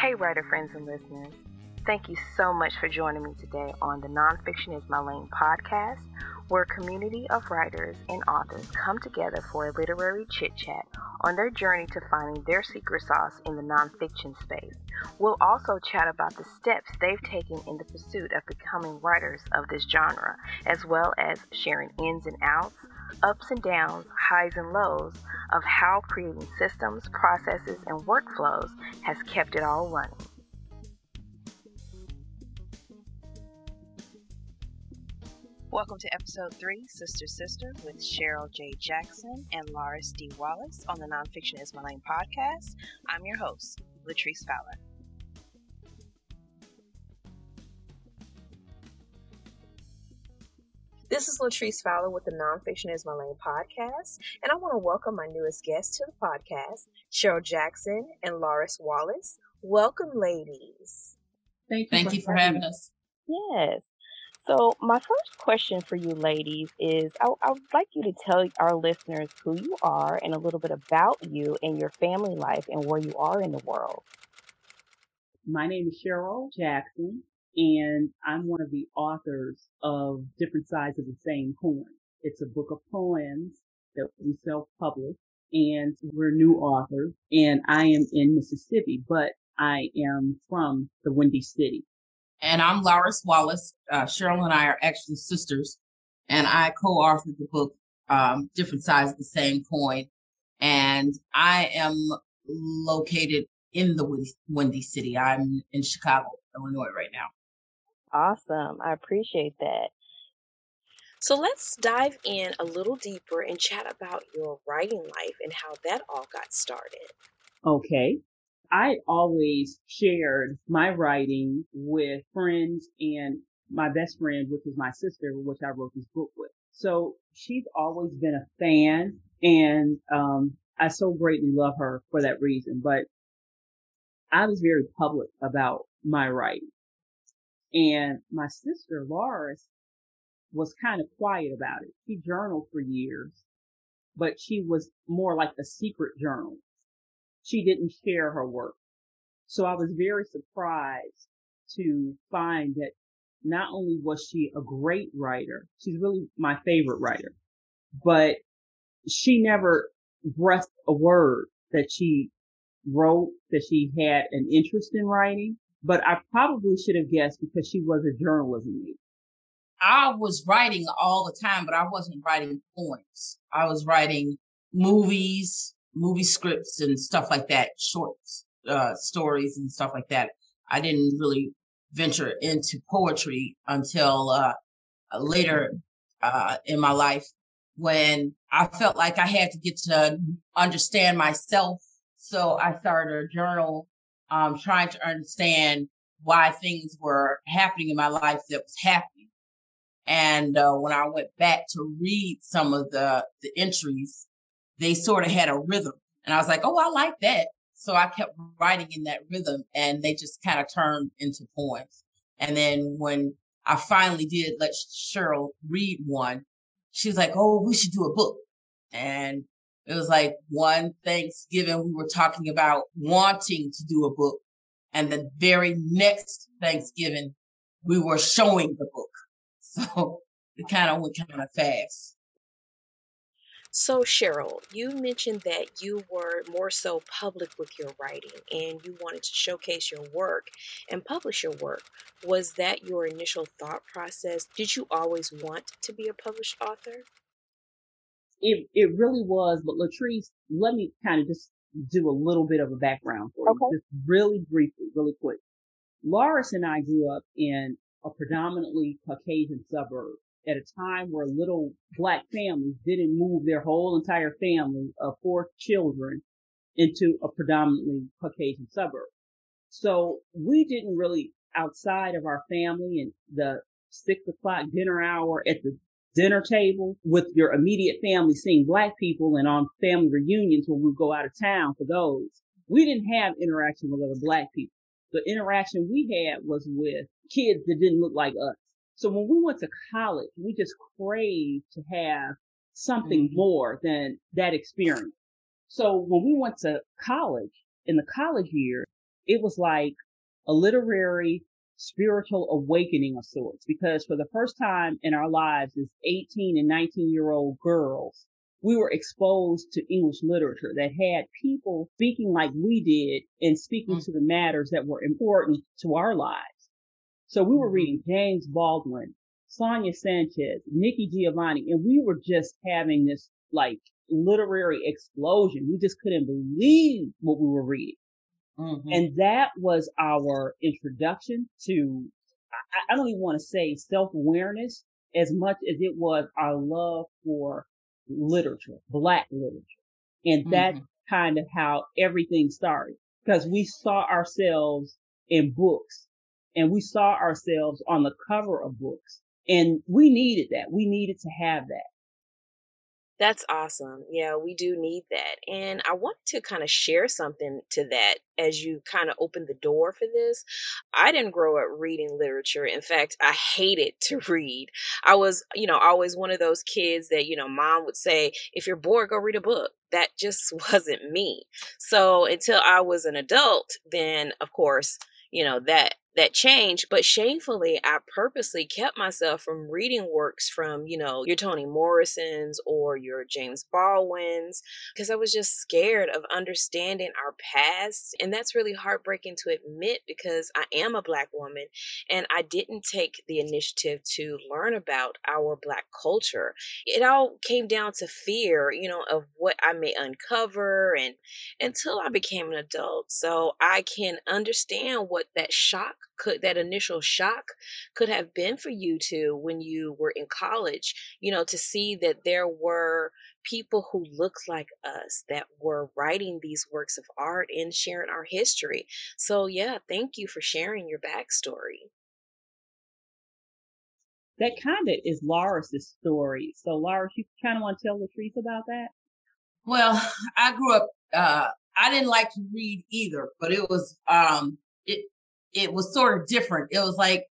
Hey, writer friends and listeners. Thank you so much for joining me today on the Nonfiction is My Lane podcast, where a community of writers and authors come together for a literary chit chat on their journey to finding their secret sauce in the nonfiction space. We'll also chat about the steps they've taken in the pursuit of becoming writers of this genre, as well as sharing ins and outs, ups and downs, highs and lows of how creating systems, processes, and workflows has kept it all running. Welcome to episode three, Sister Sister, with Cheryl J. Jackson and Loris D. Wallace on the Nonfiction is My Lane podcast. I'm your host, Latrice Fowler. This is Latrice Fowler with the Nonfiction is My Lane podcast, and I want to welcome my newest guests to the podcast, Cheryl Jackson and Loris Wallace. Welcome, ladies. Thank you, Thank for, you for having us. Yes. So, my first question for you ladies is I, I, would like you to tell our listeners who you are and a little bit about you and your family life and where you are in the world. My name is Cheryl Jackson, and I'm one of the authors of Different Sides of the Same Coin. It's a book of poems that we self publish, and we're new authors, and I am in Mississippi, but I am from the Windy City. And I'm Loris Wallace. Uh, Cheryl and I are actually sisters, and I co-authored the book um, "Different Sides of the Same Coin." And I am located in the Windy City. I'm in Chicago, Illinois, right now. Awesome. I appreciate that. So let's dive in a little deeper and chat about your writing life and how that all got started. Okay. I always shared my writing with friends and my best friend, which is my sister, which I wrote this book with. So she's always been a fan and, um, I so greatly love her for that reason, but I was very public about my writing and my sister, Loris, was kind of quiet about it. She journaled for years, but she was more like a secret journal she didn't share her work. So I was very surprised to find that not only was she a great writer, she's really my favorite writer, but she never breathed a word that she wrote that she had an interest in writing. But I probably should have guessed because she was a journalism major. I was writing all the time, but I wasn't writing poems. I was writing movies, movie scripts and stuff like that, short uh, stories and stuff like that. I didn't really venture into poetry until uh, later uh, in my life when I felt like I had to get to understand myself. So I started a journal, um, trying to understand why things were happening in my life that was happening. And uh, when I went back to read some of the the entries, they sort of had a rhythm. And I was like, oh, I like that. So I kept writing in that rhythm and they just kind of turned into poems. And then when I finally did let Cheryl read one, she was like, oh, we should do a book. And it was like one Thanksgiving, we were talking about wanting to do a book. And the very next Thanksgiving, we were showing the book. So it kind of went kind of fast. So, Cheryl, you mentioned that you were more so public with your writing and you wanted to showcase your work and publish your work. Was that your initial thought process? Did you always want to be a published author? It, it really was, but Latrice, let me kind of just do a little bit of a background for you, just really briefly, really quick. Loris and I grew up in a predominantly Caucasian suburb at a time where little black families didn't move their whole entire family of four children into a predominantly Caucasian suburb. So we didn't really outside of our family and the six o'clock dinner hour at the dinner table with your immediate family seeing black people and on family reunions when we go out of town for those. We didn't have interaction with other black people. The interaction we had was with kids that didn't look like us. So when we went to college, we just craved to have something mm-hmm. more than that experience. So when we went to college in the college year, it was like a literary spiritual awakening of sorts because for the first time in our lives as 18 and 19 year old girls, we were exposed to English literature that had people speaking like we did and speaking mm-hmm. to the matters that were important to our lives. So we were mm-hmm. reading James Baldwin, Sonia Sanchez, Nikki Giovanni, and we were just having this like literary explosion. We just couldn't believe what we were reading. Mm-hmm. And that was our introduction to, I, I don't even want to say self awareness as much as it was our love for literature, black literature. And mm-hmm. kind of how everything started because we saw ourselves in books and we saw ourselves on the cover of books and we needed that. We needed to have that. That's awesome. Yeah, we do need that. And I want to kind of share something to that as you kind of open the door for this. I didn't grow up reading literature. In fact, I hated to read. I was, you know, always one of those kids that, you know, mom would say, if you're bored, go read a book. That just wasn't me. So until I was an adult, then of course, you know, that that change, but shamefully, I purposely kept myself from reading works from, you know, your Toni Morrisons or your James Baldwins because I was just scared of understanding our past. And that's really heartbreaking to admit because I am a Black woman and I didn't take the initiative to learn about our Black culture. It all came down to fear, you know, of what I may uncover and until I became an adult. So I can understand what that shock could that initial shock could have been for you to when you were in college you know to see that there were people who looked like us that were writing these works of art and sharing our history so yeah thank you for sharing your backstory that kind of is Loris' story. So, Loris, you kind of want to tell the truth about that? Well, I grew up. Uh, I didn't like to read either, but it was um, it was sort of different. It was like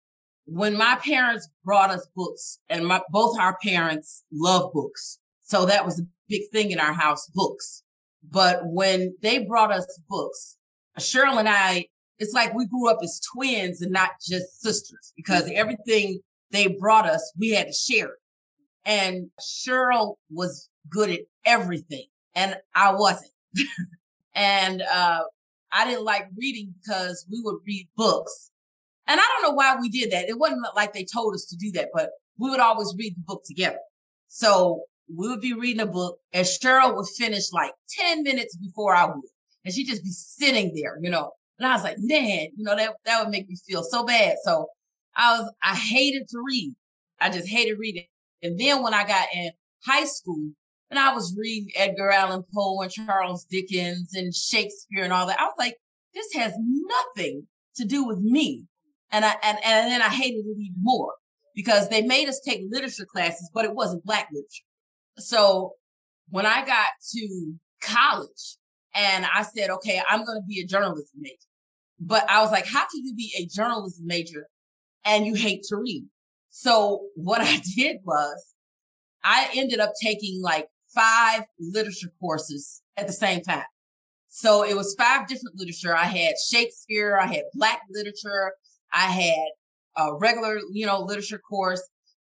when my parents brought us books, and my both our parents love books, so that was a big thing in our house, books. But when they brought us books, Cheryl and I, it's like we grew up as twins and not just sisters because everything they brought us, we had to share. And Cheryl was good at everything, and I wasn't. and uh, I didn't like reading because we would read books. And I don't know why we did that. It wasn't like they told us to do that, but we would always read the book together. So we would be reading a book and Cheryl would finish like 10 minutes before I would. And she'd just be sitting there, you know. And I was like, man, you know, that, that would make me feel so bad. So I was, I hated to read. I just hated reading. And then when I got in high school, and I was reading Edgar Allan Poe and Charles Dickens and Shakespeare and all that. I was like, this has nothing to do with me. And I and, and then I hated it even more because they made us take literature classes, but it wasn't black literature. So when I got to college and I said, okay, I'm going to be a journalism major. But I was like, how can you be a journalism major and you hate to read? So what I did was I ended up taking like five literature courses at the same time. So it was five different literature. I had Shakespeare, I had black literature, I had a regular, you know, literature course.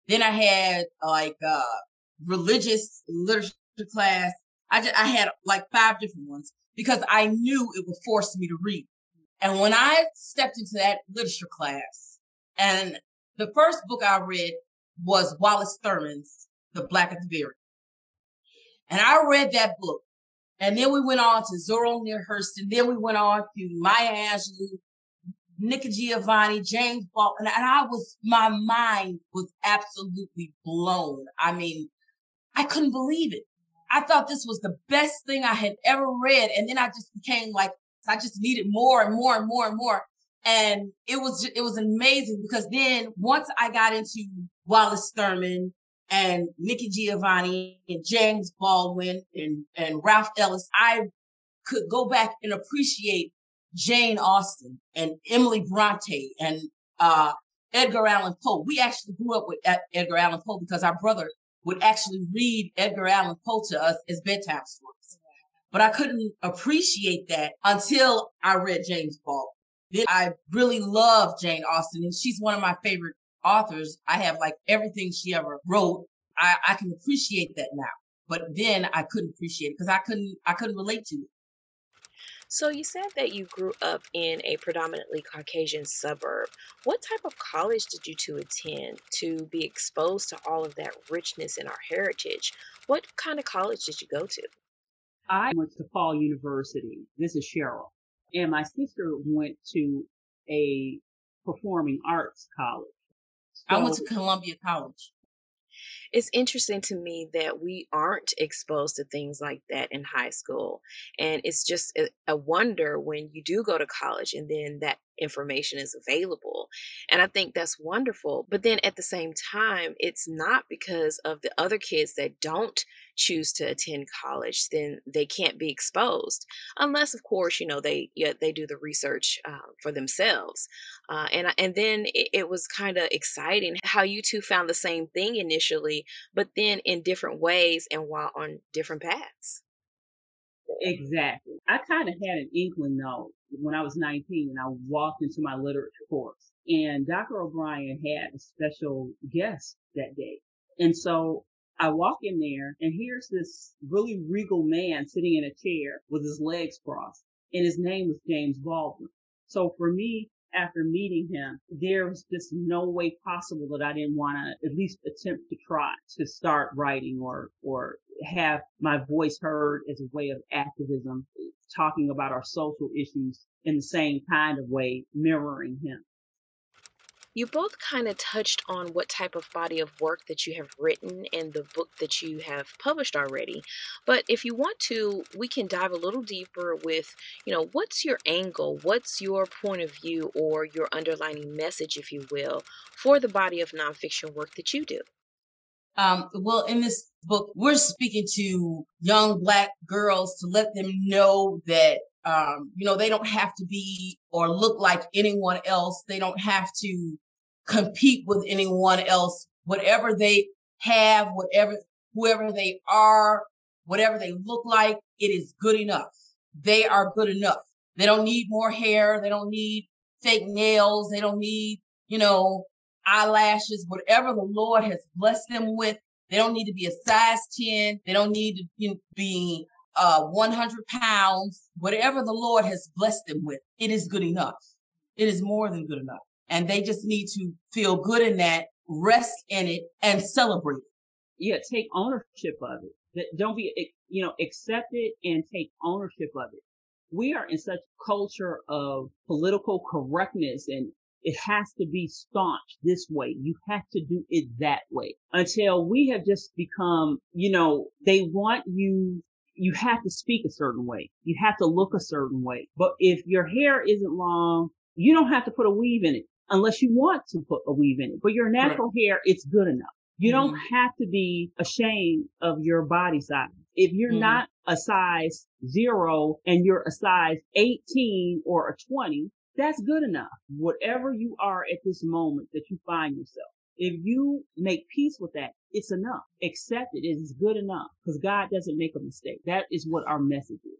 Then I had like uh religious literature class. I just, I had like five different ones because I knew it would force me to read. And when I stepped into that literature class and the first book I read was Wallace Thurman's The Blacker the Berry. And I read that book. And then we went on to Zora Neale Hurston. Then we went on to Maya Angelou, Nikki Giovanni, James Baldwin. And I was, my mind was absolutely blown. I mean, I couldn't believe it. I thought this was the best thing I had ever read. And then I just became like, I just needed more and more and more and more. And it was, it was amazing because then once I got into Wallace Thurman and Nikki Giovanni and James Baldwin and, and Ralph Ellis, I could go back and appreciate Jane Austen and Emily Bronte and uh, Edgar Allan Poe. We actually grew up with Edgar Allan Poe because our brother would actually read Edgar Allan Poe to us as bedtime stories. but I couldn't appreciate that until I read James Baldwin. Then I really love Jane Austen, and she's one of my favorite authors. I have like everything she ever wrote. I, I can appreciate that now, but then I couldn't appreciate it because I couldn't I couldn't relate to it. So you said that you grew up in a predominantly Caucasian suburb. What type of college did you to attend to be exposed to all of that richness in our heritage? What kind of college did you go to? I went to Fall University. This is Cheryl. And my sister went to a performing arts college. I went to Columbia College it's interesting to me that we aren't exposed to things like that in high school. And it's just a, a wonder when you do go to college and then that information is available. And I think that's wonderful. But then at the same time, it's not because of the other kids that don't choose to attend college, then they can't be exposed, unless, of course, you know they yeah, they do the research uh, for themselves. Uh, and and then it, it was kind of exciting how you two found the same thing initially, but then in different ways and while on different paths. Exactly. I kind of had an inkling though when I was 19 and I walked into my literature course and Dr. O'Brien had a special guest that day. And so I walk in there and here's this really regal man sitting in a chair with his legs crossed and his name was James Baldwin. So for me, after meeting him, there was just no way possible that I didn't want to at least attempt to try to start writing or, or have my voice heard as a way of activism, talking about our social issues in the same kind of way, mirroring him. You both kind of touched on what type of body of work that you have written and the book that you have published already. But if you want to, we can dive a little deeper with, you know, what's your angle? What's your point of view or your underlining message, if you will, for the body of nonfiction work that you do? Um, well, in this book, we're speaking to young Black girls to let them know that um, you know, they don't have to be or look like anyone else. They don't have to compete with anyone else. Whatever they have, whatever, whoever they are, whatever they look like, it is good enough. They are good enough. They don't need more hair. They don't need fake nails. They don't need, you know, eyelashes, whatever the Lord has blessed them with. They don't need to be a size 10. They don't need to be uh, 100 pounds, whatever the Lord has blessed them with, it is good enough. It is more than good enough. And they just need to feel good in that, rest in it, and celebrate it. Yeah, take ownership of it. That Don't be, you know, accept it and take ownership of it. We are in such culture of political correctness and it has to be staunch this way. You have to do it that way until we have just become, you know, they want you you have to speak a certain way. You have to look a certain way. But if your hair isn't long, you don't have to put a weave in it unless you want to put a weave in it. But your natural right. hair, it's good enough. You mm-hmm. don't have to be ashamed of your body size. If you're mm-hmm. not a size zero and you're a size 18 or a 20, that's good enough. Whatever you are at this moment that you find yourself. If you make peace with that, it's enough. Accept it. It is good enough because God doesn't make a mistake. That is what our message is.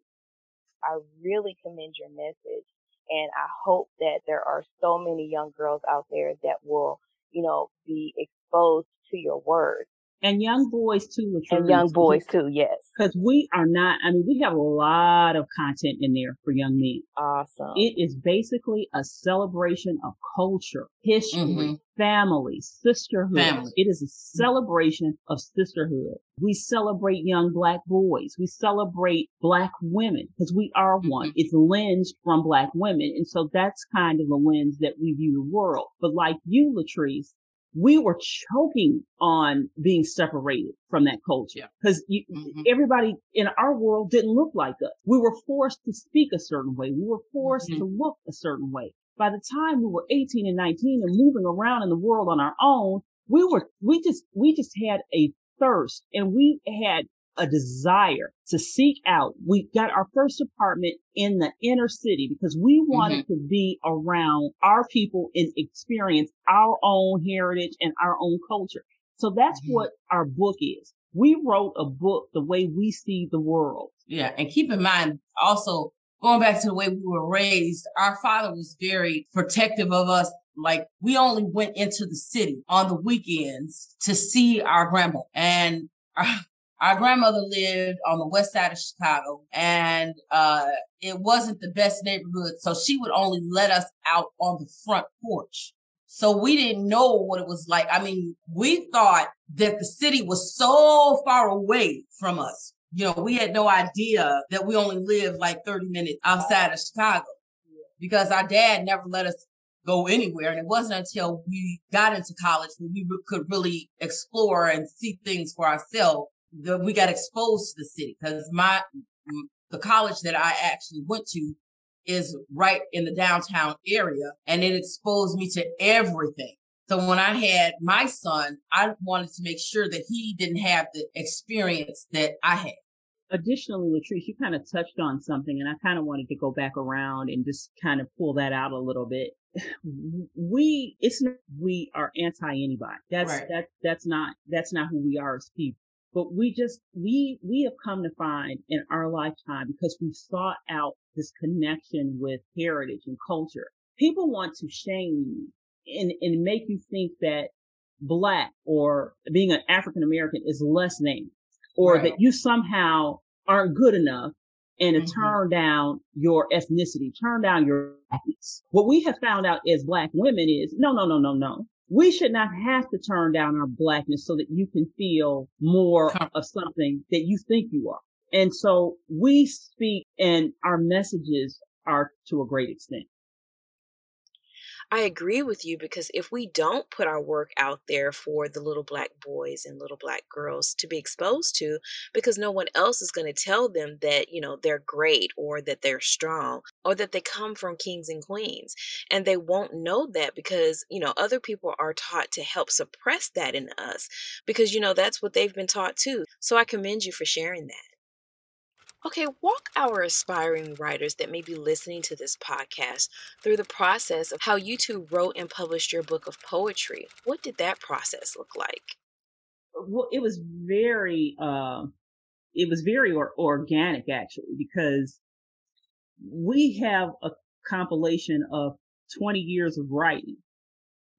I really commend your message. And I hope that there are so many young girls out there that will, you know, be exposed to your words and young boys too. And young boys too, yes. Because we are not, I mean, we have a lot of content in there for young men. Awesome. It is basically a celebration of culture, history, mm-hmm. family, sisterhood. Family. It is a celebration of sisterhood. We celebrate young black boys. We celebrate black women because we are one. Mm-hmm. It's lens from black women. And so that's kind of the lens that we view the world. But like you, Latrice, we were choking on being separated from that culture because mm-hmm. everybody in our world didn't look like us. We were forced to speak a certain way. We were forced mm-hmm. to look a certain way. By the time we were 18 and 19 and moving around in the world on our own, we were, we just, we just had a thirst and we had a desire to seek out. We got our first apartment in the inner city because we wanted mm-hmm. to be around our people and experience our own heritage and our own culture. So that's mm-hmm. what our book is. We wrote a book the way we see the world. Yeah. And keep in mind also going back to the way we were raised, our father was very protective of us. Like we only went into the city on the weekends to see our grandma and our, our grandmother lived on the west side of Chicago and, uh, it wasn't the best neighborhood. So she would only let us out on the front porch. So we didn't know what it was like. I mean, we thought that the city was so far away from us. You know, we had no idea that we only lived like 30 minutes outside of Chicago because our dad never let us go anywhere. And it wasn't until we got into college when we could really explore and see things for ourselves that we got exposed to the city. Cause my, the college that I actually went to is right in the downtown area and it exposed me to everything. So when I had my son, I wanted to make sure that he didn't have the experience that I had. Additionally, Latrice, you kind of touched on something and I kind of wanted to go back around and just kind of pull that out a little bit. We, it's not, we are anti anybody. That's, right. that, that's not, that's not who we are as people. But we just, we, we have come to find in our lifetime because we sought out this connection with heritage and culture. People want to shame you and, and make you think that black or being an African American is less than, or right. that you somehow aren't good enough and to mm-hmm. turn down your ethnicity, turn down your blackness. What we have found out as black women is no, no, no, no, no we should not have to turn down our blackness so that you can feel more of something that you think you are. And so we speak and our messages are to a great extent. I agree with you because if we don't put our work out there for the little black boys and little black girls to be exposed to, because no one else is going to tell them that, you know, they're great or that they're strong or that they come from kings and queens. And they won't know that because, you know, other people are taught to help suppress that in us because, you know, that's what they've been taught too. So I commend you for sharing that. Okay, walk our aspiring writers that may be listening to this podcast through the process of how you two wrote and published your book of poetry. What did that process look like? Well, it was very, uh, it was very or- organic actually because we have a compilation of 20 years of writing.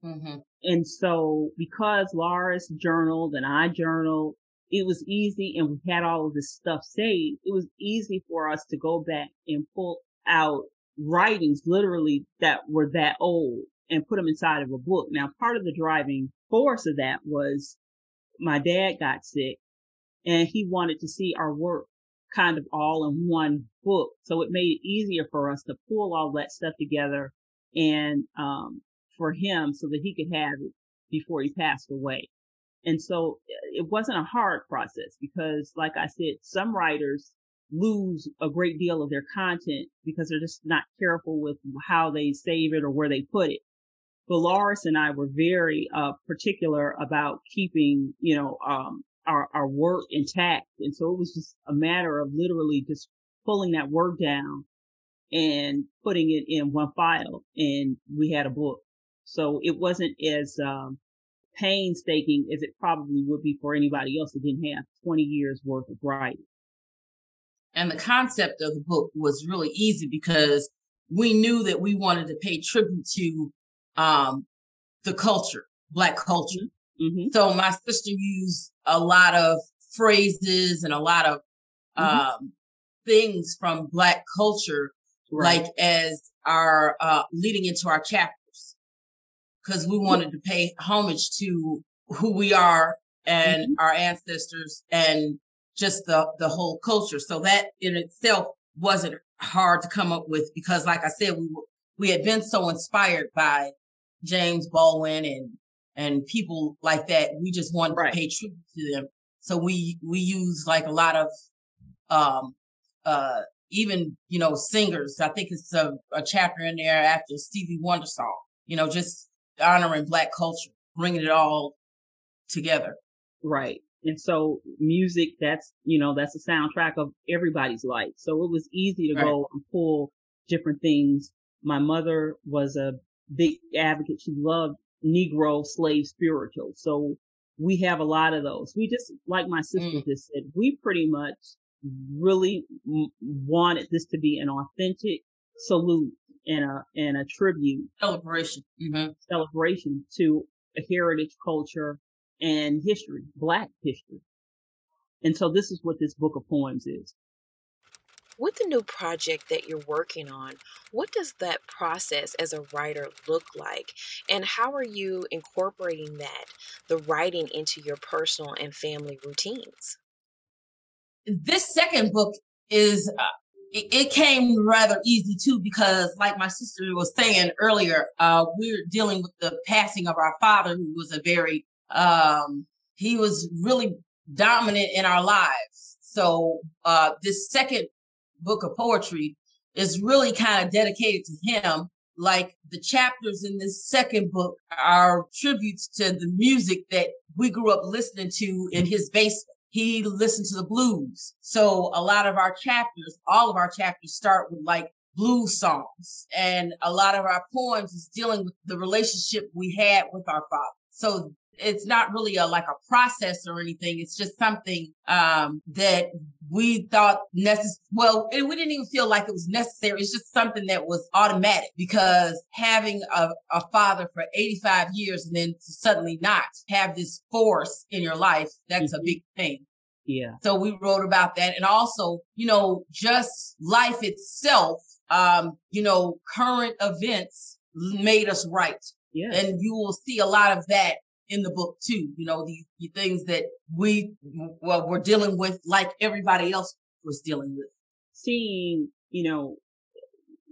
Mm-hmm. And so because Loris journaled and I journaled, it was easy and we had all of this stuff saved. It was easy for us to go back and pull out writings literally that were that old and put them inside of a book. Now, part of the driving force of that was my dad got sick and he wanted to see our work kind of all in one book. So it made it easier for us to pull all that stuff together and, um, for him so that he could have it before he passed away. And so uh, it wasn't a hard process because, like I said, some writers lose a great deal of their content because they're just not careful with how they save it or where they put it. But and I were very uh, particular about keeping, you know, um, our, our work intact. And so it was just a matter of literally just pulling that work down and putting it in one file and we had a book. So it wasn't as, um, painstaking as it probably would be for anybody else that didn't have 20 years worth of writing. And the concept of the book was really easy because we knew that we wanted to pay tribute to um, the culture, black culture. Mm-hmm. So my sister used a lot of phrases and a lot of mm-hmm. um, things from black culture, right. like as our uh, leading into our chapters, because we wanted to pay homage to who we are and mm-hmm. our ancestors and just the the whole culture. So that in itself wasn't hard to come up with because, like I said, we we had been so inspired by James Baldwin and and people like that. We just wanted right. to pay tribute to them. So we we use like a lot of um uh even you know singers. I think it's a, a chapter in there after Stevie Wonder song. You know, just honoring black culture, bringing it all together. Right. And so music, that's, you know, that's the soundtrack of everybody's life. So it was easy to right. go and pull different things. My mother was a big advocate. She loved Negro slave spiritual. So we have a lot of those. We just, like my sister mm. just said, we pretty much really wanted this to be an authentic salute and a and a tribute celebration mm-hmm. celebration to a heritage culture and history, black history. And so this is what this book of poems is. With the new project that you're working on, what does that process as a writer look like? And how are you incorporating that, the writing, into your personal and family routines? This second book is uh, it, came rather easy too because like my sister was saying earlier uh, we're dealing with the passing of our father who was a very um, he was really dominant in our lives so uh, this second book of poetry is really kind of dedicated to him like the chapters in this second book are tributes to the music that we grew up listening to in his basement he listened to the blues. So a lot of our chapters, all of our chapters start with like blues songs. And a lot of our poems is dealing with the relationship we had with our father. So it's not really a like a process or anything. It's just something um, that we thought necessary. Well, it, we didn't even feel like it was necessary. It's just something that was automatic because having a, a father for 85 years and then to suddenly not have this force in your life, that's mm-hmm. a big thing. Yeah. So we wrote about that. And also, you know, just life itself, um, you know, current events made us write. Yeah. And you will see a lot of that in the book too. You know, the, the things that we well we're dealing with, like everybody else was dealing with. Seeing, you know,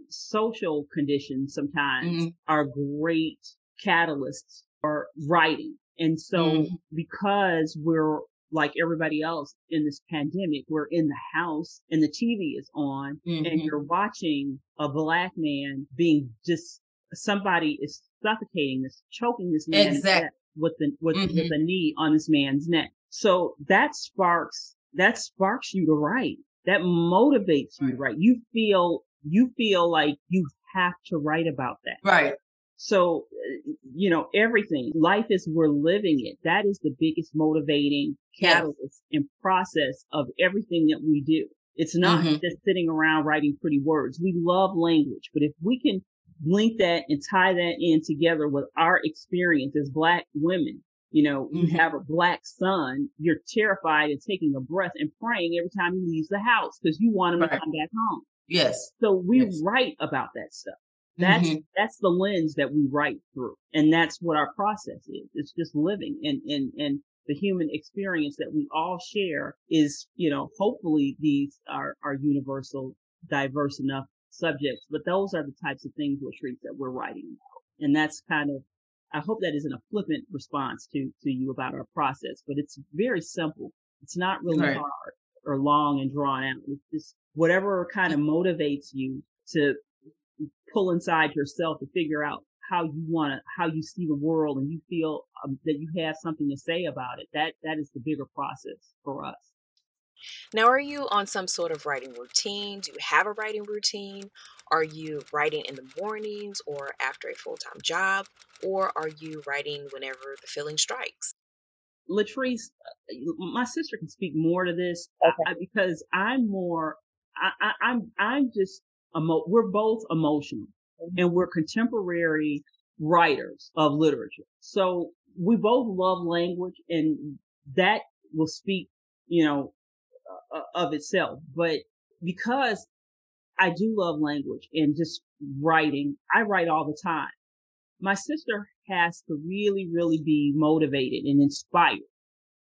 social conditions sometimes mm-hmm. are great catalysts for writing. And so mm-hmm. because we're like everybody else in this pandemic, we're in the house and the TV is on mm-hmm. and you're watching a black man being just somebody is suffocating this, choking this man exactly with the with, mm-hmm. with the knee on this man's neck. So that sparks that sparks you to write. That motivates you to write. You feel you feel like you have to write about that. Right. So, you know, everything, life is we're living it. That is the biggest motivating catalyst and process of everything that we do. It's not mm-hmm. just sitting around writing pretty words. We love language, but if we can link that and tie that in together with our experience as black women. You know, you mm-hmm. have a black son, you're terrified and taking a breath and praying every time he leaves the house because you want him right. to come back home. Yes. So we yes. write about that stuff. That's mm-hmm. that's the lens that we write through. And that's what our process is. It's just living and and and the human experience that we all share is, you know, hopefully these are are universal, diverse enough subjects, but those are the types of things, Latrice, that we're writing about. And that's kind of, I hope that isn't a flippant response to, to you about our process, but it's very simple. It's not really right. hard or long and drawn out. It's just whatever kind of motivates you to pull inside yourself to figure out how you want to, how you see the world and you feel um, that you have something to say about it. That, that is the bigger process for us. Now, are you on some sort of writing routine? Do you have a writing routine? Are you writing in the mornings or after a full time job? Or are you writing whenever the feeling strikes? Latrice, uh, my sister can speak more to this okay. Because I'm more, I, am I'm, I'm just, emo- we're both emotional mm-hmm. and we're contemporary writers of literature. So we both love language and that will speak, you know, of itself. But because I do love language and just writing, I write all the time. My sister has to really, really be motivated and inspired.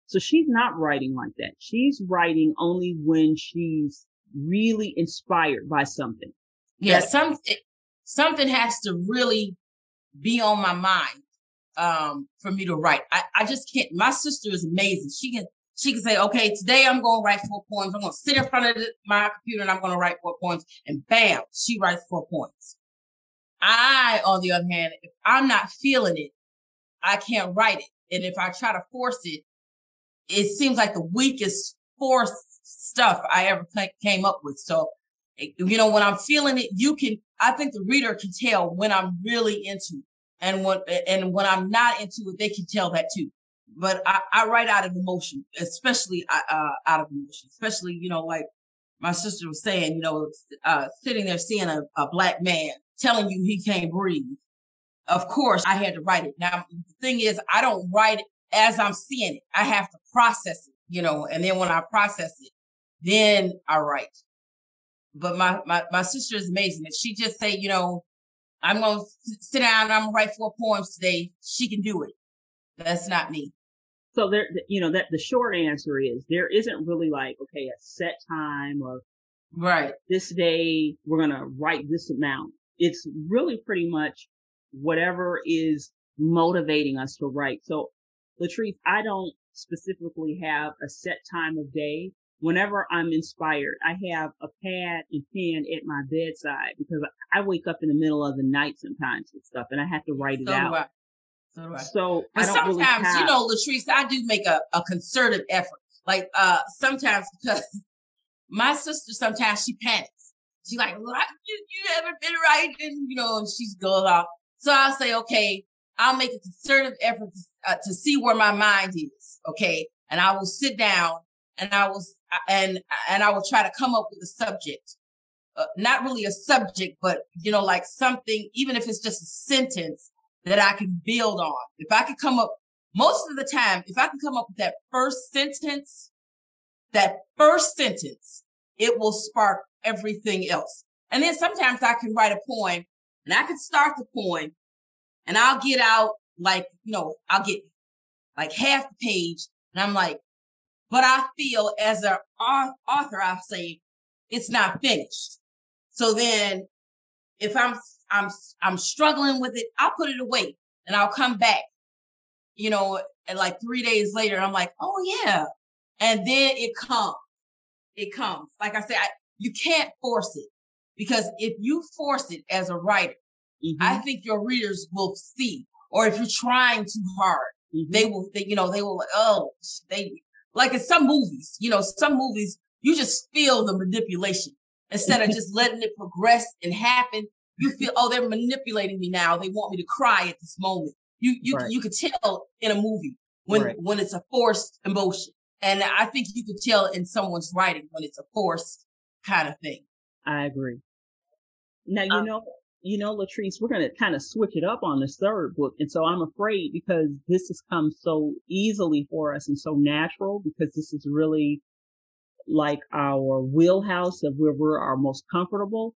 So she's not writing like that. She's writing only when she's really inspired by something. Yeah, some something has to really be on my mind um, for me to write. I, I just can't. My sister is amazing. She can she can say, okay, today I'm going to write four poems. I'm going to sit in front of my computer and I'm going to write four poems. And bam, she writes four poems. I, on the other hand, if I'm not feeling it, I can't write it. And if I try to force it, it seems like the weakest forced stuff I ever came up with. So, eh, you know, when I'm feeling it, you can, I think the reader can tell when I'm really into it. And when, eh, and when I'm not into it, they can tell that too. But I, I write out of emotion, especially uh, uh, out of emotion, especially, you know, like my sister was saying, you know, uh, sitting there seeing a, a black man telling you he can't breathe. Of course, I had to write it. Now, the thing is, I don't write it as I'm seeing it. I have to process it, you know, and then when I process it, then I write. But my, my, my sister is amazing. If she just say, you know, I'm going to sit down and I'm going to write four poems today, she can do it. That's not me. So there, you know, that the short answer is there isn't really like, okay, a set time or right this day we're going to write this amount. It's really pretty much whatever is motivating us to write. So Latrice, I don't specifically have a set time of day. Whenever I'm inspired, I have a pad and pen at my bedside because I wake up in the middle of the night sometimes and stuff and I have to write it so out. So, so but sometimes, really have... you know, Latrice, I do make a, a concerted effort. Like uh sometimes because my sister sometimes she panics. She's like, what? You, you haven't been writing, you know, and she's going off. So I'll say, okay, I'll make a concerted effort to, uh, to see where my mind is. Okay. And I will sit down and I will, and, and I will try to come up with a subject. Uh, not really a subject, but you know, like something, even if it's just a sentence that I can build on. If I could come up, most of the time, if I can come up with that first sentence, that first sentence, it will spark everything else. And then sometimes I can write a poem and I can start the poem and I'll get out like, you know, I'll get like half the page and I'm like, but I feel as an author, I'll say it's not finished. So then if I'm I'm I'm struggling with it, I'll put it away and I'll come back, you know, and like three days later, I'm like, oh yeah. And then it comes. It comes. Like I said, I, you can't force it because if you force it as a writer, mm-hmm. I think your readers will see. Or if you're trying too hard, mm-hmm. they will, they, you know, they will, oh, they, like in some movies, you know, some movies, you just feel the manipulation instead of just letting it progress and happen you feel, oh, they're manipulating me now. They want me to cry at this moment. You, you, right. you could tell in a movie when, right. when it's a forced emotion. And I think you could tell in someone's writing when it's a forced kind of thing. I agree. Now, you um, know, you know, Latrice, we're going to kind of switch it up on this third book. And so I'm afraid because this has come so easily for us and so natural because this is really like our wheelhouse of where we're our most comfortable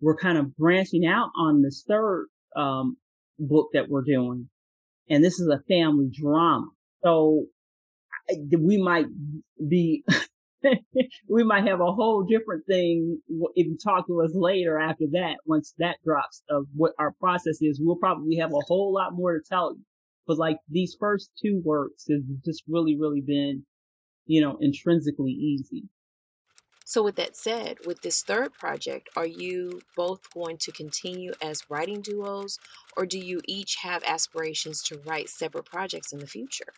we're kind of branching out on this third um, book that we're doing, and this is a family drama. So we might be, we might have a whole different thing if you talk to us later after that. Once that drops of what our process is, we'll probably have a whole lot more to tell you. But like these first two works have just really, really been, you know, intrinsically easy. So, with that said, with this third project, are you both going to continue as writing duos, or do you each have aspirations to write separate projects in the future?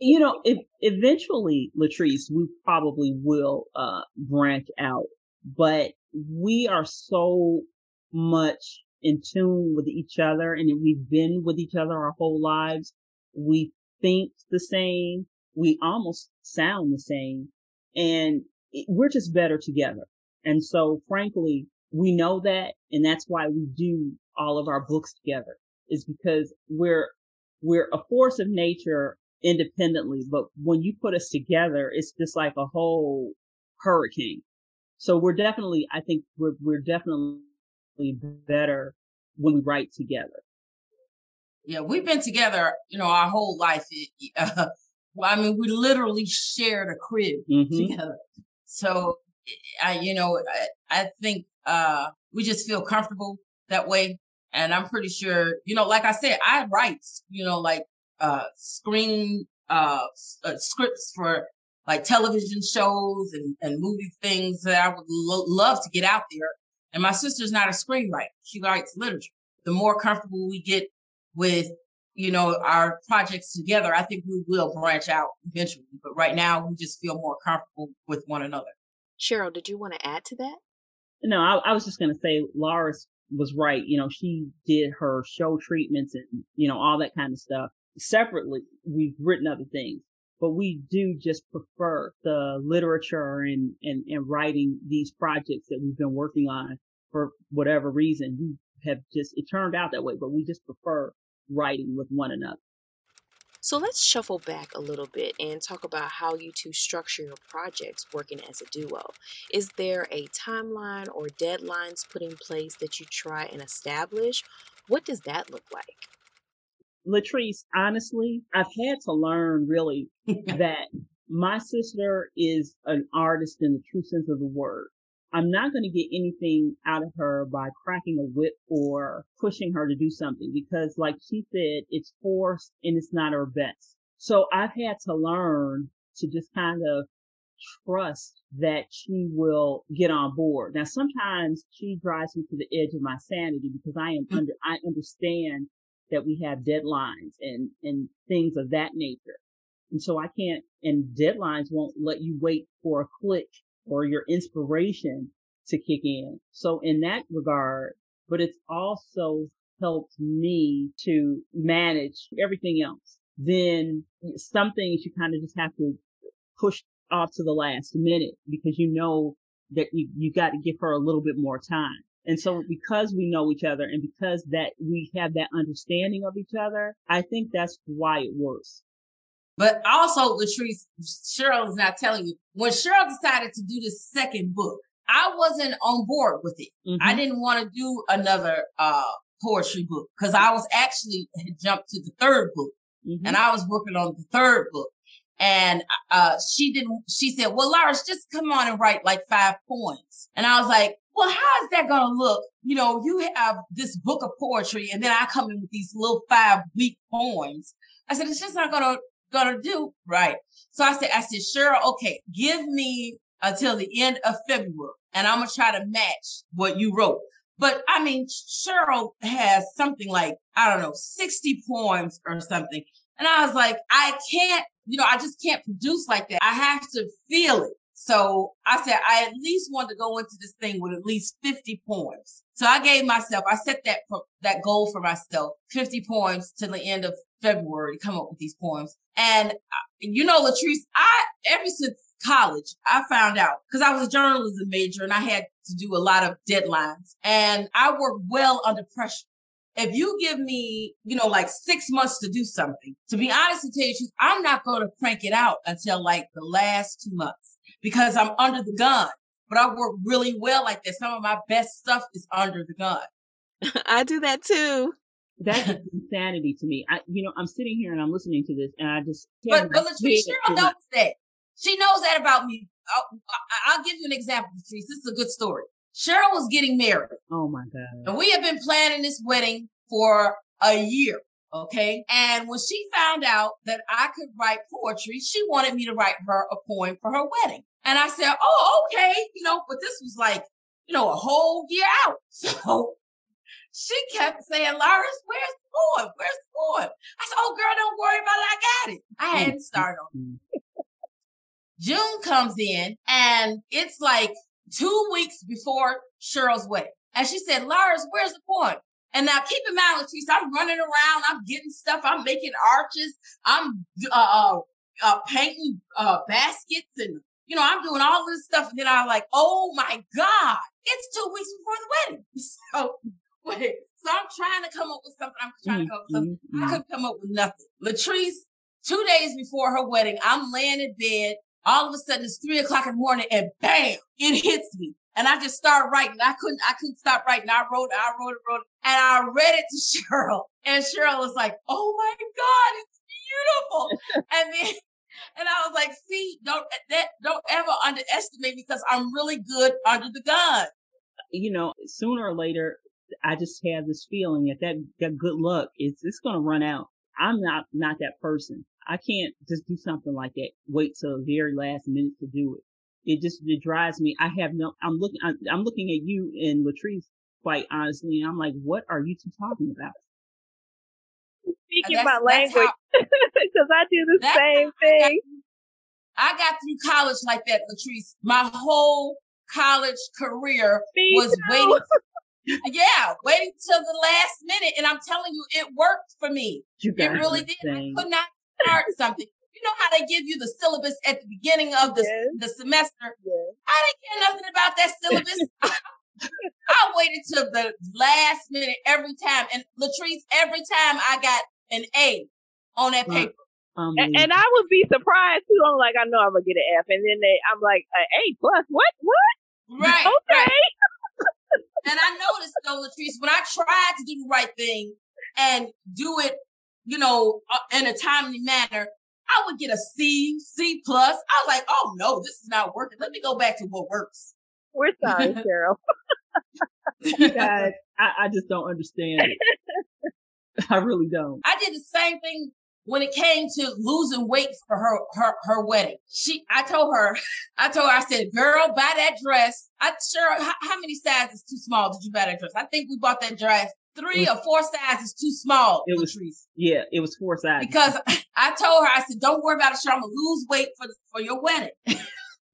You know, eventually, Latrice, we probably will uh, branch out, but we are so much in tune with each other, and we've been with each other our whole lives. We think the same. We almost sound the same. And we're just better together. And so frankly, we know that. And that's why we do all of our books together is because we're, we're a force of nature independently, but when you put us together, it's just like a whole hurricane. So we're definitely, I think we're, we're definitely better when we write together. Yeah, we've been together, you know, our whole life. Uh, I mean, we literally shared a crib mm-hmm. together. So, I, you know, I, I think, uh, we just feel comfortable that way. And I'm pretty sure, you know, like I said, I write, you know, like, uh, screen, uh, uh scripts for like television shows and, and movie things that I would lo- love to get out there. And my sister's not a screenwriter. She writes literature. The more comfortable we get with, you know, our projects together, I think we will branch out eventually. But right now we just feel more comfortable with one another. Cheryl, did you want to add to that? No, I, I was just going to say Loris was right. You know, she did her show treatments and, you know, all that kind of stuff. separately, we've written other things, but we do just prefer the literature and, and, and writing these projects that we've been working on for whatever reason. We have just, it turned out that way, but we just prefer writing with one another. So let's shuffle back a little bit and talk about how you two structure your projects working as a duo. Is there a timeline or deadlines put in place that you try and establish? What does that look like? Latrice, honestly, I've had to learn really that my sister is an artist in the true sense of the word. I'm not going to get anything out of her by cracking a whip or pushing her to do something because like she said, it's forced and it's not her best. So I've had to learn to just kind of trust that she will get on board. Now sometimes she drives me to the edge of my sanity because I am hmm. under, I understand that we have deadlines and, and things of that nature. And so I can't, and deadlines won't let you wait for a click or your inspiration to kick in. So in that regard, but it's also helped me to manage everything else. Then some things you kind of just have to push off to the last minute because you know that you, you got to give her a little bit more time. And so because we know each other and because that we have that understanding of each other, I think that's why it works. But also, Latrice, Cheryl is not telling you. When Cheryl decided to do the second book, I wasn't on board with it. Mm-hmm. I didn't want to do another uh, poetry book because I was actually had jumped to the third book mm-hmm. and I was working on the third book. And uh, she didn't, she said, well, Lars, just come on and write like five poems. And I was like, well, how is that going to look? You know, you have this book of poetry and then I come in with these little five week poems. I said, it's just not going to gonna do? Right. So I said, I said, sure, okay, give me until the end of February and I'm gonna try to match what you wrote. But I mean, Cheryl has something like, I don't know, 60 poems or something. And I was like, I can't, you know, I just can't produce like that. I have to feel it. So I said, I at least want to go into this thing with at least 50 poems. So I gave myself, I set that, that goal for myself, 50 poems to the end of February to come up with these poems. And uh, you know, Latrice, I ever since college, I found out because I was a journalism major and I had to do a lot of deadlines and I work well under pressure. If you give me, you know, like six months to do something, to be honest and tell you, I'm not going to crank it out until like the last two months because I'm under the gun. But I work really well like that. Some of my best stuff is under the gun. I do that too. That's insanity to me. I, you know, I'm sitting here and I'm listening to this, and I just. But, but Latrice, Cheryl knows that. She knows that about me. I'll, I'll, give you an example, Latrice. This is a good story. Cheryl was getting married. Oh my god! And we have been planning this wedding for a year. Okay. And when she found out that I could write poetry, she wanted me to write her a poem for her wedding. And I said, Oh, okay. You know, but this was like, you know, a whole year out. So she kept saying, Lars, where's the poem? Where's the poem? I said, Oh, girl, don't worry about it. I got it. I hadn't started on June comes in and it's like two weeks before Cheryl's wedding. And she said, Lars, where's the poem? And now keep in mind, Latrice, I'm running around, I'm getting stuff, I'm making arches, I'm uh, uh, uh painting uh, baskets, and you know, I'm doing all this stuff. And then I'm like, oh my God, it's two weeks before the wedding. So Wait, so I'm trying to come up with something. I'm trying to come up with something. Mm-hmm. I couldn't come up with nothing. Latrice, two days before her wedding, I'm laying in bed. All of a sudden, it's three o'clock in the morning, and bam, it hits me. And I just started writing. I couldn't, I couldn't stop writing. I wrote, I wrote it, wrote and I read it to Cheryl. And Cheryl was like, "Oh my God, it's beautiful!" and then, and I was like, "See, don't that, don't ever underestimate me because I'm really good under the gun." You know, sooner or later, I just have this feeling that that, that good luck is it's to run out. I'm not not that person. I can't just do something like that. Wait till the very last minute to do it. It just it drives me. I have no. I'm looking. I'm, I'm looking at you and Latrice quite honestly, and I'm like, what are you two talking about? Speaking my language because I do the same thing. I got through college like that, Latrice. My whole college career Me was too. waiting yeah, waiting till the last minute. And I'm telling you, it worked for me. You it really did. I could not start something. You know how they give you the syllabus at the beginning of the, yes. the semester? Yes. I didn't care nothing about that syllabus. I waited till the last minute every time. And Latrice, every time I got an A on that paper. Um, and, and, I would be surprised too. I'm like, I know I'm gonna get an F, and then they, I'm like, an A plus. What? What? Right. Okay. Right. and I noticed though, Latrice, when I tried to do the right thing and do it, you know, uh, in a timely manner, I would get a C, C plus. I was like, oh no, this is not working. Let me go back to what works. We're sorry, Cheryl. guys, I, I just don't understand it. I really don't. I did the same thing when it came to losing weight for her her her wedding. She I told her, I told her, I said, girl, buy that dress. I sure how, how many sizes too small did you buy that dress? I think we bought that dress three was, or four sizes too small. It was Latrice. yeah, it was four sizes. Because I told her, I said, don't worry about it, sure I'm gonna lose weight for for your wedding.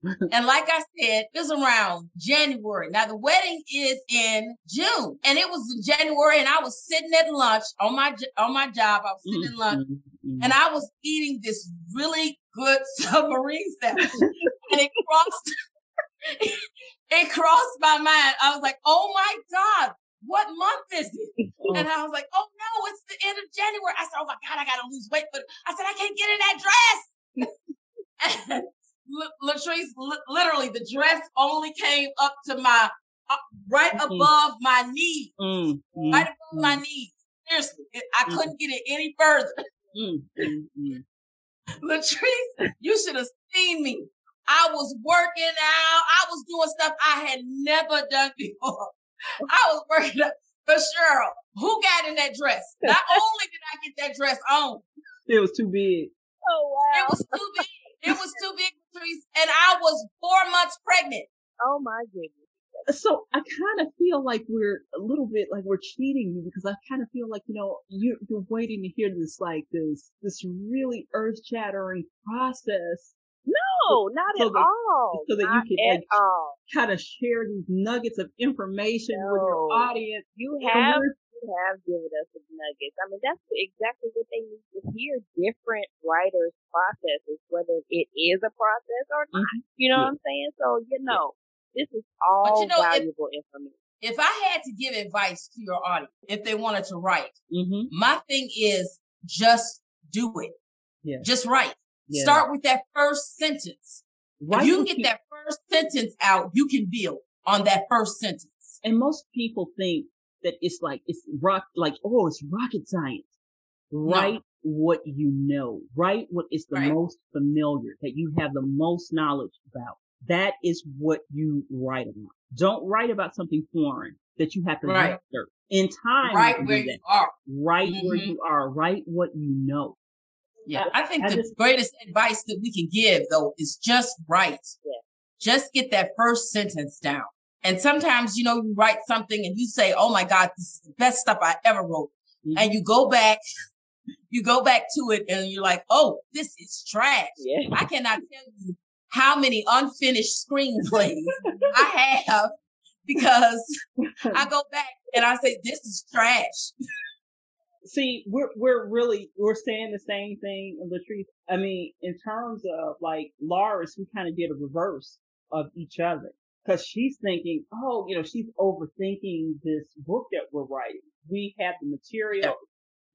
And like I said, it was around January. Now the wedding is in June, and it was in January, and I was sitting at lunch on my on my job. I was sitting mm-hmm. lunch, mm-hmm. and I was eating this really good submarine sandwich, and it crossed it crossed my mind. I was like, "Oh my god, what month is it?" And I was like, "Oh no, it's the end of January." I said, "Oh my god, I gotta lose weight," but I said, "I can't get in that dress." Latrice, literally, the dress only came up to my uh, right mm-hmm. above my knee, mm-hmm. right above my mm. knee. Seriously, I mm-hmm. couldn't get it any further. Mm-hmm. Latrice, you should have seen me. I was working out. I was doing stuff I had never done before. I was working out. But Cheryl, who got in that dress? Not only did I get that dress on, it was too big. Oh wow! It was too big. It was too big and I was four months pregnant. Oh my goodness. So I kind of feel like we're a little bit like we're cheating you because I kind of feel like, you know, you, you're waiting to hear this, like this, this really earth shattering process no, not so at that, all. So that not you can like, kind of share these nuggets of information no. with your audience. You have have given us some nuggets. I mean, that's exactly what they need to hear. Different writers' processes, whether it is a process or not. Mm-hmm. You know yeah. what I'm saying? So, you know, this is all you know, valuable if, information. If I had to give advice to your audience, if they wanted to write, mm-hmm. my thing is just do it. Yeah. Just write. Yeah. Start with that first sentence. If you can get that first sentence out, you can build on that first sentence. And most people think that it's like, it's rock, like, oh, it's rocket science. Write no. what you know. Write what is the right. most familiar, that you have the most knowledge about. That is what you write about. Don't write about something foreign that you have to right. research. In time, right where you are. Right mm-hmm. where you are. Write what you know. Yeah, I think I the just, greatest advice that we can give though is just write. Yeah. Just get that first sentence down. And sometimes, you know, you write something and you say, Oh my God, this is the best stuff I ever wrote. Mm-hmm. And you go back, you go back to it and you're like, Oh, this is trash. Yeah. I cannot tell you how many unfinished screenplays I have because I go back and I say, this is trash. See, we're, we're really, we're saying the same thing, Latrice. I mean, in terms of like Loris, we kind of did a reverse of each other because she's thinking, oh, you know, she's overthinking this book that we're writing. We have the material.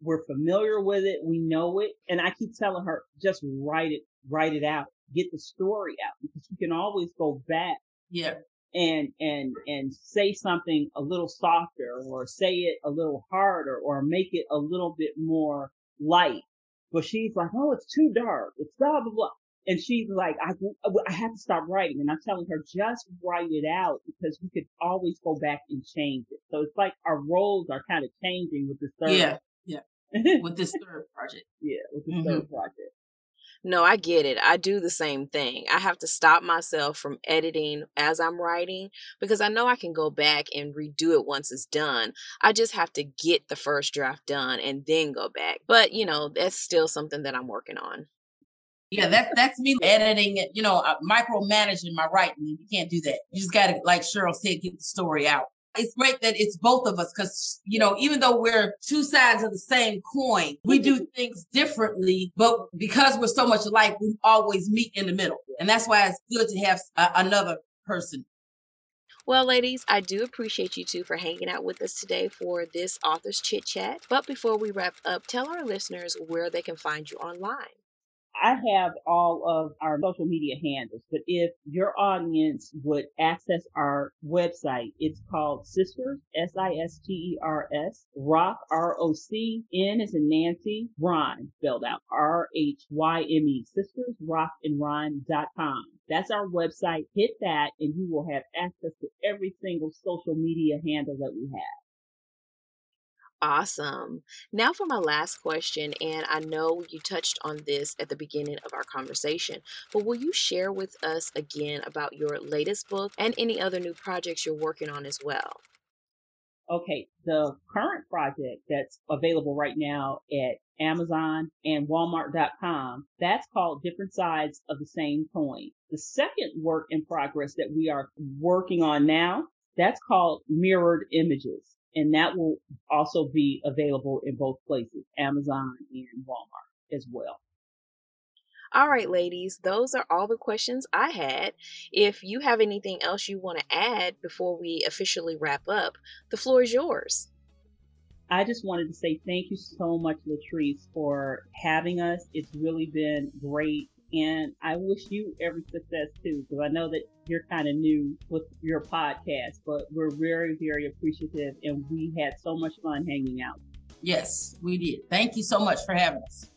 We're familiar with it. We know it. And I keep telling her, just write it, write it out, get the story out because you can always go back. Yeah. And, and, and say something a little softer or say it a little harder or make it a little bit more light. But she's like, oh, it's too dark. It's blah, blah, blah. And she's like, I, I have to stop writing. And I'm telling her, just write it out because we could always go back and change it. So it's like our roles are kind of changing with this third. Yeah. Yeah. with this third project. Yeah. With this mm-hmm. third project. No, I get it. I do the same thing. I have to stop myself from editing as I'm writing because I know I can go back and redo it once it's done. I just have to get the first draft done and then go back. But, you know, that's still something that I'm working on. Yeah, that's that's me editing it, you know, uh, micromanaging my writing. You can't do that. You just got to, like Cheryl said, get the story out. it's great that it's both of us because, you know, even though we're two sides of the same coin, we do things differently, but because we're so much alike, we always meet in the middle. And that's why it's good to have a, another person well, ladies, I do appreciate you two for hanging out with us today for this author's chit chat. But before we wrap up, tell our listeners where they can find you online. I have all of our social media handles, but if your audience would access our website, it's called Sisters, S-I-S-T-E-R-S, Rock, R-O-C-N is in Nancy, Rhyme, spelled out, R-H-Y-M-E, Sisters, Rock and Rhyme.com. That's our website. Hit that and you will have access to every single social media handle that we have. Awesome. Now for my last question, and I know you touched on this at the beginning of our conversation, but will you share with us again about your latest book and any other new projects you're working on as well? Okay, the current project that's available right now at Amazon and Walmart.com, that's called Different Sides of the Same Coin. The second work in progress that we are working on now, that's called Mirrored Images and that will also be available in both places, Amazon and Walmart as well. All right, ladies, those are all the questions I had. If you have anything else you want to add before we officially wrap up, the floor is yours. I just wanted to say thank you so much, Latrice, for having us. It's really been great and I wish you every success too, because I know that you're kind of new with your podcast, but we're very, very appreciative and we had so much fun hanging out. Yes, we did. Thank you so much for having us.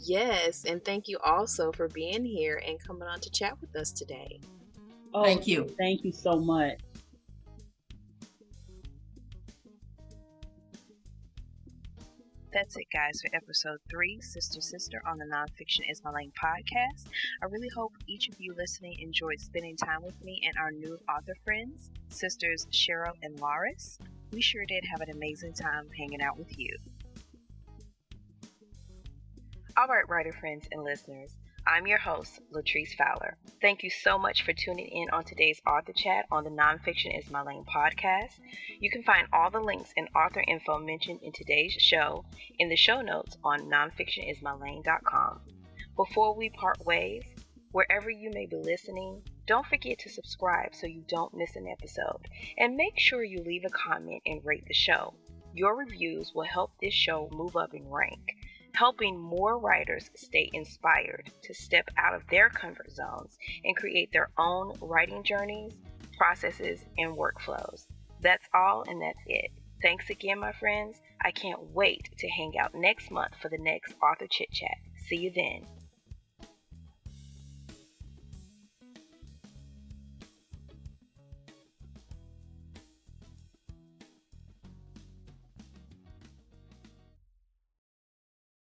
Yes, and thank you also for being here and coming on to chat with us today. Oh, thank you. Thank you so much. That's it, guys, for episode three, Sister Sister, on the Nonfiction is My Lane podcast. I really hope each of you listening enjoyed spending time with me and our new author friends, sisters Cheryl and Loris. We sure did have an amazing time hanging out with you. All right, writer friends and listeners. I'm your host, Latrice Fowler. Thank you so much for tuning in on today's author chat on the Nonfiction is My Lane podcast. You can find all the links and author info mentioned in today's show in the show notes on nonfictionismylane.com. Before we part ways, wherever you may be listening, don't forget to subscribe so you don't miss an episode. And make sure you leave a comment and rate the show. Your reviews will help this show move up in rank helping more writers stay inspired to step out of their comfort zones and create their own writing journeys, processes, and workflows. That's all, and that's it. Thanks again, my friends. I can't wait to hang out next month for the next author chit chat. See you then.